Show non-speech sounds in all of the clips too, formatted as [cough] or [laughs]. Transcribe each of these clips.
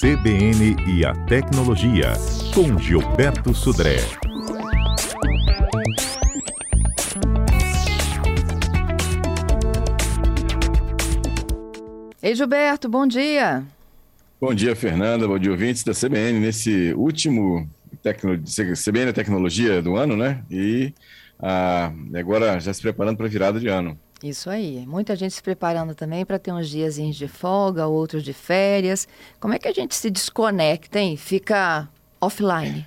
CBN e a Tecnologia, com Gilberto Sudré. Ei, Gilberto, bom dia. Bom dia, Fernanda. Bom dia, ouvintes da CBN. Nesse último tecno... CBN Tecnologia do ano, né? E ah, agora já se preparando para a virada de ano. Isso aí. Muita gente se preparando também para ter uns dias de folga, outros de férias. Como é que a gente se desconecta, hein? Fica offline?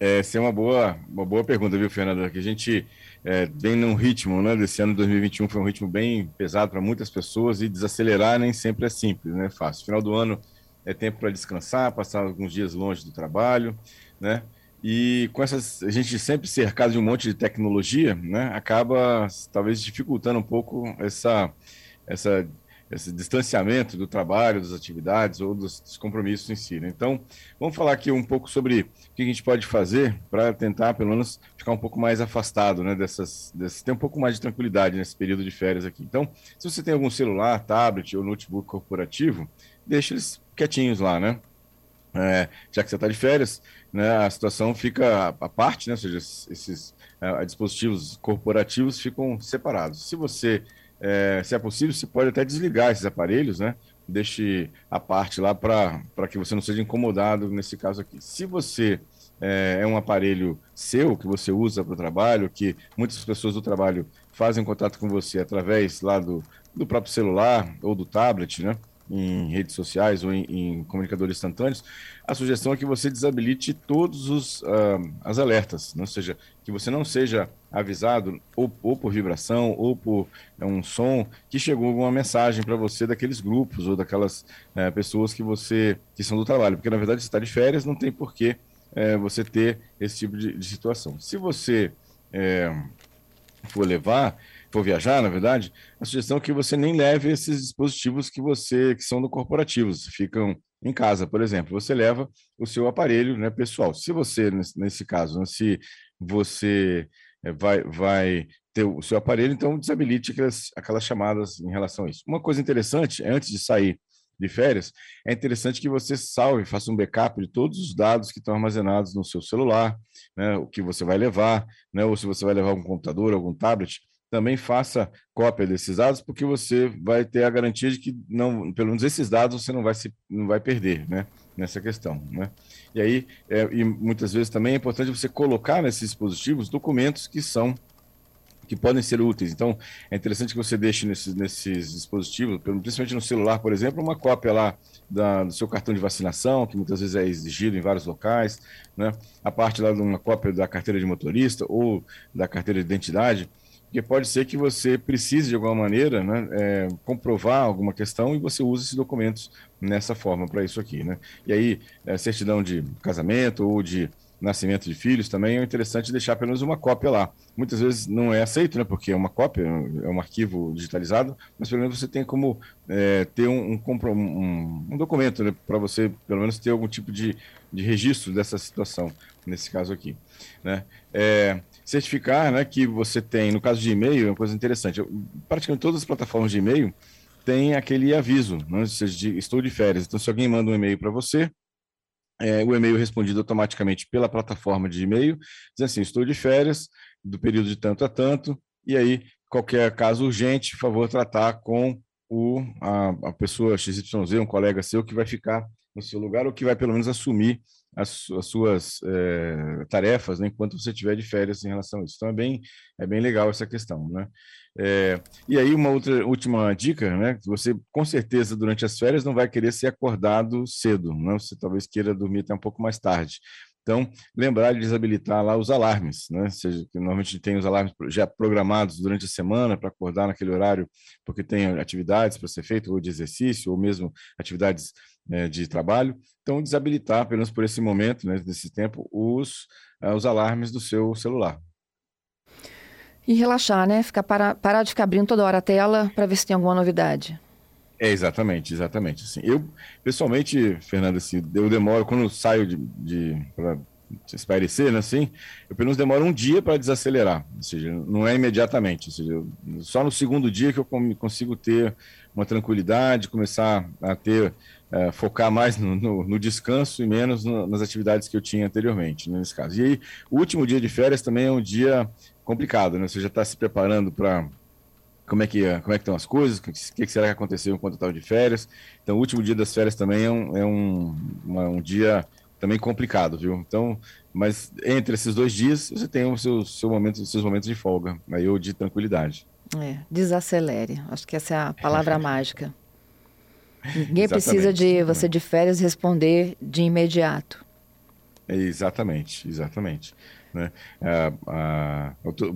É, essa é uma boa, uma boa pergunta, viu, Fernanda? Que a gente é, vem num ritmo, né? Desse ano 2021 foi um ritmo bem pesado para muitas pessoas e desacelerar nem sempre é simples, né? Fácil. Final do ano é tempo para descansar, passar alguns dias longe do trabalho, né? E com essas, a gente sempre cercado de um monte de tecnologia, né, acaba talvez dificultando um pouco essa, essa, esse distanciamento do trabalho, das atividades ou dos, dos compromissos em si. Né? Então, vamos falar aqui um pouco sobre o que a gente pode fazer para tentar, pelo menos, ficar um pouco mais afastado, né, dessas, dessas, ter um pouco mais de tranquilidade nesse período de férias aqui. Então, se você tem algum celular, tablet ou notebook corporativo, deixe eles quietinhos lá, né? É, já que você está de férias, né, a situação fica à parte, né, ou seja, esses é, dispositivos corporativos ficam separados. Se você, é, se é possível, você pode até desligar esses aparelhos, né, deixe a parte lá para que você não seja incomodado nesse caso aqui. Se você é, é um aparelho seu que você usa para o trabalho, que muitas pessoas do trabalho fazem contato com você através lá do, do próprio celular ou do tablet, né? Em redes sociais ou em, em, comunicadores instantâneos, a sugestão é que você desabilite todos os uh, as alertas, né? ou seja, que você não seja avisado ou, ou por vibração ou por é, um som que chegou alguma mensagem para você daqueles grupos ou daquelas é, pessoas que você que são do trabalho, porque na verdade você está de férias, não tem porquê é, você ter esse tipo de, de situação. Se você é, for levar for viajar, na verdade, a sugestão é que você nem leve esses dispositivos que você que são do corporativos, ficam em casa, por exemplo. Você leva o seu aparelho, né, pessoal. Se você nesse, caso, né, se você é, vai vai ter o seu aparelho, então desabilite aquelas, aquelas chamadas em relação a isso. Uma coisa interessante, antes de sair de férias, é interessante que você salve, faça um backup de todos os dados que estão armazenados no seu celular, né, o que você vai levar, né, ou se você vai levar algum computador, algum tablet, também faça cópia desses dados, porque você vai ter a garantia de que não, pelo menos esses dados você não vai se não vai perder, né? Nessa questão, né? E aí, é, e muitas vezes também é importante você colocar nesses dispositivos documentos que são que podem ser úteis. Então, é interessante que você deixe nesses, nesses dispositivos, principalmente no celular, por exemplo, uma cópia lá da, do seu cartão de vacinação, que muitas vezes é exigido em vários locais, né? A parte lá de uma cópia da carteira de motorista ou da carteira de identidade, porque pode ser que você precise, de alguma maneira, né, é, comprovar alguma questão e você usa esses documentos nessa forma para isso aqui. Né? E aí, é, certidão de casamento ou de nascimento de filhos também é interessante deixar pelo menos uma cópia lá. Muitas vezes não é aceito, né, porque é uma cópia, é um arquivo digitalizado, mas pelo menos você tem como é, ter um, um, um, um documento né, para você, pelo menos, ter algum tipo de, de registro dessa situação, nesse caso aqui. Né? É, certificar né, que você tem, no caso de e-mail, é uma coisa interessante. praticamente todas as plataformas de e-mail têm aquele aviso, né, seja, de, estou de férias. Então, se alguém manda um e-mail para você, é, o e-mail respondido automaticamente pela plataforma de e-mail, diz assim, estou de férias, do período de tanto a tanto, e aí, qualquer caso urgente, por favor, tratar com o, a, a pessoa XYZ, um colega seu, que vai ficar no seu lugar, ou que vai pelo menos assumir as, as suas é, tarefas né, enquanto você estiver de férias em relação a isso. Então é bem, é bem legal essa questão. Né? É, e aí, uma outra última dica, né? Você com certeza durante as férias não vai querer ser acordado cedo, né? Você talvez queira dormir até um pouco mais tarde. Então, lembrar de desabilitar lá os alarmes, né? Seja, normalmente tem os alarmes já programados durante a semana para acordar naquele horário, porque tem atividades para ser feito, ou de exercício, ou mesmo atividades né, de trabalho. Então, desabilitar, pelo menos por esse momento, né, nesse tempo, os, uh, os alarmes do seu celular. E relaxar, né? Ficar para, parar de ficar abrindo toda hora a tela para ver se tem alguma novidade. É, exatamente, exatamente. Assim, eu, pessoalmente, Fernando, assim, eu demoro, quando eu saio de, de para espairecer, né, assim, eu pelo menos demoro um dia para desacelerar, ou seja, não é imediatamente, ou seja, eu, só no segundo dia que eu consigo ter uma tranquilidade, começar a ter é, focar mais no, no, no, descanso e menos no, nas atividades que eu tinha anteriormente, né, nesse caso. E aí, o último dia de férias também é um dia complicado, né? Você já está se preparando para como é que como é que estão as coisas, o que, que, será que aconteceu enquanto eu estava de férias. Então, o último dia das férias também é um, é um, uma, um dia também complicado, viu? Então, mas entre esses dois dias você tem os seus, seu momento, os seus momentos de folga, aí ou de tranquilidade. É, desacelere. Acho que essa é a palavra [laughs] mágica. Ninguém precisa de você de férias responder de imediato. Exatamente, exatamente. Né? A,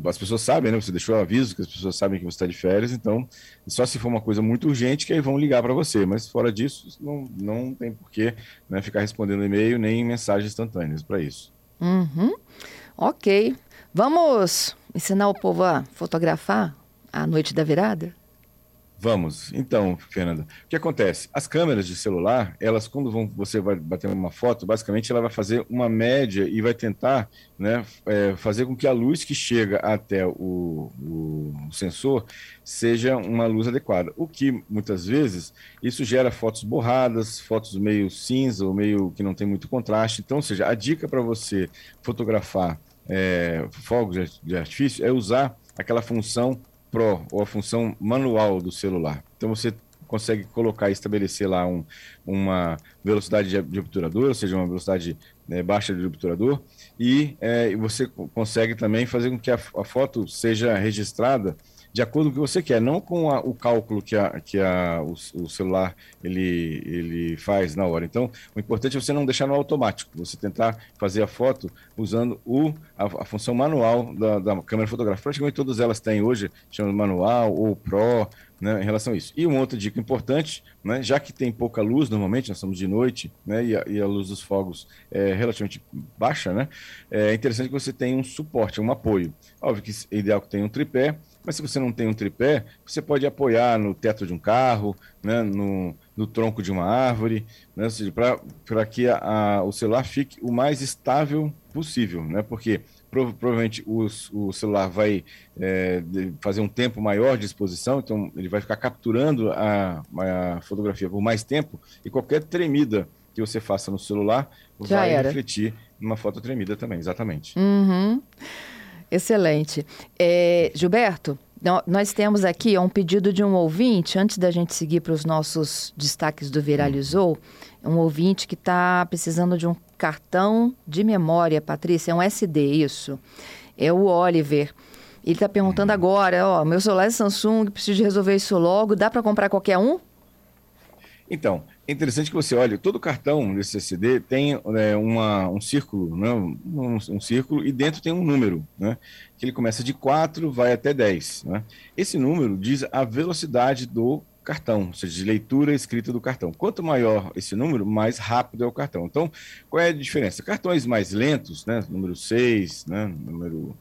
as pessoas sabem, né? Você deixou aviso que as pessoas sabem que você está de férias, então só se for uma coisa muito urgente que aí vão ligar para você. Mas fora disso, não, não tem porquê né, ficar respondendo e-mail nem mensagens instantâneas para isso. Uhum. Ok. Vamos ensinar o povo a fotografar a noite da virada? Vamos. Então, Fernanda, o que acontece? As câmeras de celular, elas, quando vão, você vai bater uma foto, basicamente ela vai fazer uma média e vai tentar né, é, fazer com que a luz que chega até o, o, sensor seja uma luz adequada. O que, muitas vezes, isso gera fotos borradas, fotos meio cinza ou meio que não tem muito contraste. Então, ou seja, a dica para você fotografar é, fogos de artifício é usar aquela função Pro ou a função manual do celular. Então você consegue colocar e estabelecer lá um, uma velocidade de, obturador, ou seja, uma velocidade né, baixa de obturador, e é, você consegue também fazer com que a, a foto seja registrada de acordo com o que você quer, não com a, o cálculo que, a, que a, o, o, celular ele, ele faz na hora. Então, o importante é você não deixar no automático, você tentar fazer a foto usando o, a, a função manual da, da, câmera fotográfica. Praticamente todas elas têm hoje, chama manual ou Pro, né, em relação a isso. E uma outra dica importante, né, já que tem pouca luz, normalmente nós estamos de noite, né, e, a, e a luz dos fogos é relativamente baixa, né, é interessante que você tenha um suporte, um apoio. Óbvio que é ideal que tenha um tripé, mas se você não tem um tripé, você pode apoiar no teto de um carro, né, no, no tronco de uma árvore, né, para que a, a, o celular fique o mais estável possível, né, porque provavelmente o, o celular vai é, fazer um tempo maior de exposição, então ele vai ficar capturando a, a fotografia por mais tempo e qualquer tremida que você faça no celular Já vai era. refletir numa foto tremida também, exatamente. Uhum. Excelente. É, Gilberto, nós temos aqui um pedido de um ouvinte, antes da gente seguir para os nossos destaques do Viralizou, um ouvinte que está precisando de um cartão de memória, Patrícia, é um SD, isso. É o Oliver. Ele está perguntando agora, ó, meu celular é Samsung, preciso resolver isso logo, dá para comprar qualquer um? Então, é interessante que você olhe, todo cartão desse CD tem é, uma, um círculo, né? Um, um, círculo, e dentro tem um número, né? que ele começa de 4, vai até 10. Né? Esse número diz a velocidade do cartão, ou seja, de leitura e escrita do cartão. Quanto maior esse número, mais rápido é o cartão. Então, qual é a diferença? Cartões mais lentos, né, número 6, né, número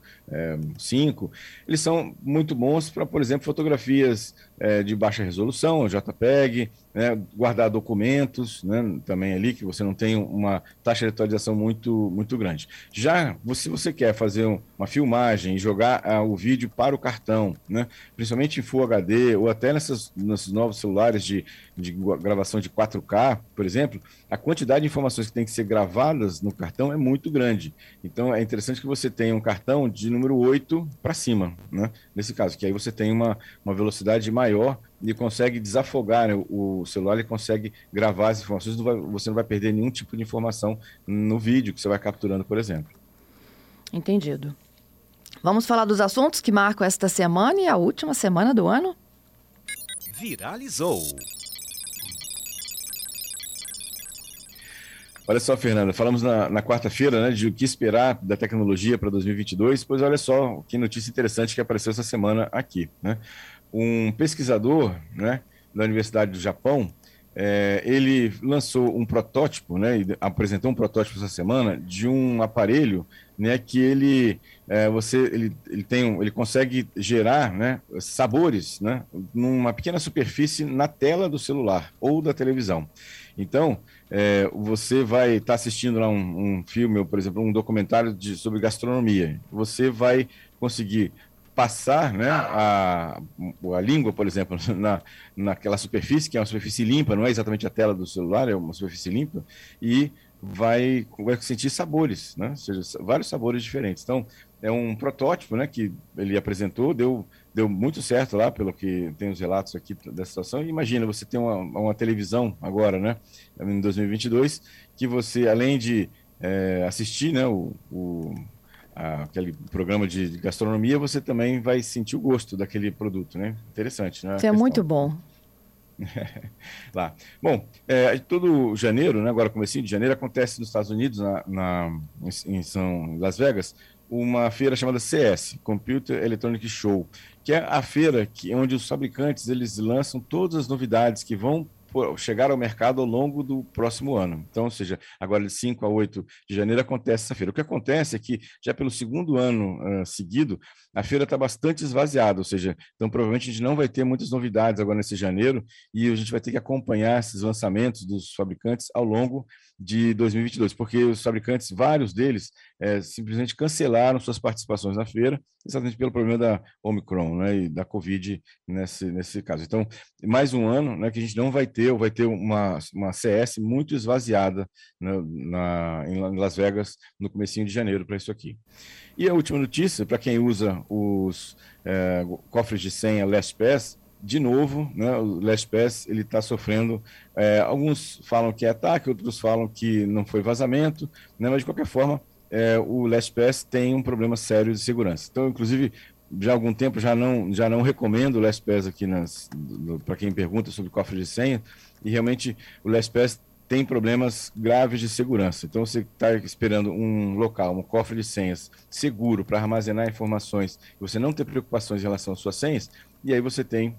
5, é, eles são muito bons para, por exemplo, fotografias é, de baixa resolução, JPEG, né, guardar documentos né, também ali, que você não tem uma taxa de atualização muito, muito grande. Já se você quer fazer uma filmagem e jogar ah, o vídeo para o cartão, né, principalmente em Full HD ou até nessas, nesses novos celulares de, de gravação de 4K, por exemplo, a quantidade de informações que tem que ser gravadas no cartão é muito grande. Então é interessante que você tenha um cartão de número 8 para cima, né, nesse caso, que aí você tem uma, uma velocidade maior e consegue desafogar né, o celular, ele consegue gravar as informações, não vai, você não vai perder nenhum tipo de informação no vídeo que você vai capturando, por exemplo. Entendido. Vamos falar dos assuntos que marcam esta semana e a última semana do ano? Viralizou. Olha só, Fernanda, falamos na, na quarta-feira né, de o que esperar da tecnologia para 2022, pois olha só que notícia interessante que apareceu essa semana aqui. Né? Um pesquisador né, da Universidade do Japão, é, ele lançou um protótipo, né, apresentou um protótipo essa semana de um aparelho né, que ele, é, você, ele, ele, tem, ele consegue gerar né, sabores né, numa pequena superfície na tela do celular ou da televisão. Então, é, você vai estar tá assistindo lá um, um, filme, ou, por exemplo, um documentário de, sobre gastronomia. Você vai conseguir passar né, a, a língua, por exemplo, [laughs] na, naquela superfície, que é uma superfície limpa, não é exatamente a tela do celular, é uma superfície limpa, e vai, vai sentir sabores, né? ou seja, vários sabores diferentes. Então, é um protótipo né, que ele apresentou, deu, deu muito certo lá, pelo que tem os relatos aqui da situação. Imagina, você tem uma, uma televisão agora, né, em 2022, que você, além de é, assistir né, o, o aquele programa de gastronomia, você também vai sentir o gosto daquele produto, né? Interessante, né? Isso é muito bom. [laughs] lá. Bom, é, todo janeiro, né, agora comecinho de janeiro, acontece nos Estados Unidos, na, na, em São Las Vegas, uma feira chamada CS, Computer Electronic Show, que é a feira que, onde os fabricantes eles lançam todas as novidades que vão chegar ao mercado ao longo do próximo ano. Então, ou seja, agora de 5 a 8 de janeiro acontece essa feira. O que acontece é que já pelo segundo ano uh, seguido, a feira está bastante esvaziada, ou seja, então provavelmente a gente não vai ter muitas novidades agora nesse janeiro e a gente vai ter que acompanhar esses lançamentos dos fabricantes ao longo de 2022, porque os fabricantes, vários deles, é, simplesmente cancelaram suas participações na feira, exatamente pelo problema da Omicron né, e da Covid nesse, nesse caso. Então, mais um ano né, que a gente não vai ter, ou vai ter uma, uma CS muito esvaziada né, na, em Las Vegas no comecinho de janeiro para isso aqui. E a última notícia, para quem usa os é, cofres de senha LastPass, de novo, né, o LastPass ele está sofrendo. É, alguns falam que é ataque, outros falam que não foi vazamento, né, mas de qualquer forma é, o LastPass tem um problema sério de segurança. Então, inclusive, já há algum tempo já não já não recomendo o LastPass aqui para quem pergunta sobre cofre de senha e realmente o LastPass tem problemas graves de segurança. Então, você está esperando um local, um cofre de senhas seguro para armazenar informações e você não ter preocupações em relação às suas senhas, e aí você tem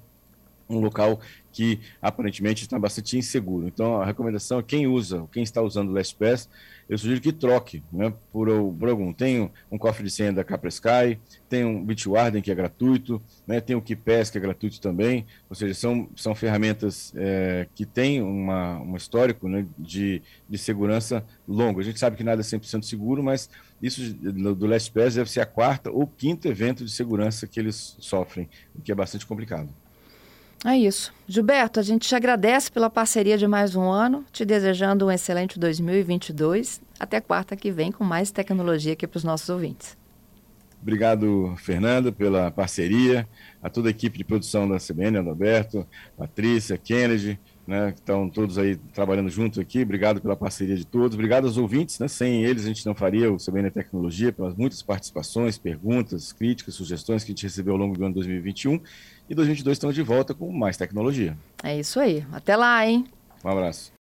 um local que aparentemente está bastante inseguro. Então, a recomendação é quem usa, quem está usando o LastPass, eu sugiro que troque né, por, por algum. Tem um cofre de senha da Sky, tem um Bitwarden, que é gratuito, né, tem o KeePass, que é gratuito também, ou seja, são, são ferramentas é, que têm uma, um histórico né, de, de segurança longo. A gente sabe que nada é 100% seguro, mas isso do LastPass deve ser a quarta ou quinto evento de segurança que eles sofrem, o que é bastante complicado. É isso. Gilberto, a gente te agradece pela parceria de mais um ano, te desejando um excelente 2022. Até quarta que vem com mais tecnologia aqui para os nossos ouvintes. Obrigado, Fernanda, pela parceria, a toda a equipe de produção da CBN, Adalberto, Patrícia, Kennedy, né, que estão todos aí trabalhando junto aqui. Obrigado pela parceria de todos. Obrigado aos ouvintes, né? Sem eles a gente não faria o CBN Tecnologia, pelas muitas participações, perguntas, críticas, sugestões que a gente recebeu ao longo do ano 2021. E 2022 estamos de volta com mais tecnologia. É isso aí. Até lá, hein? Um abraço.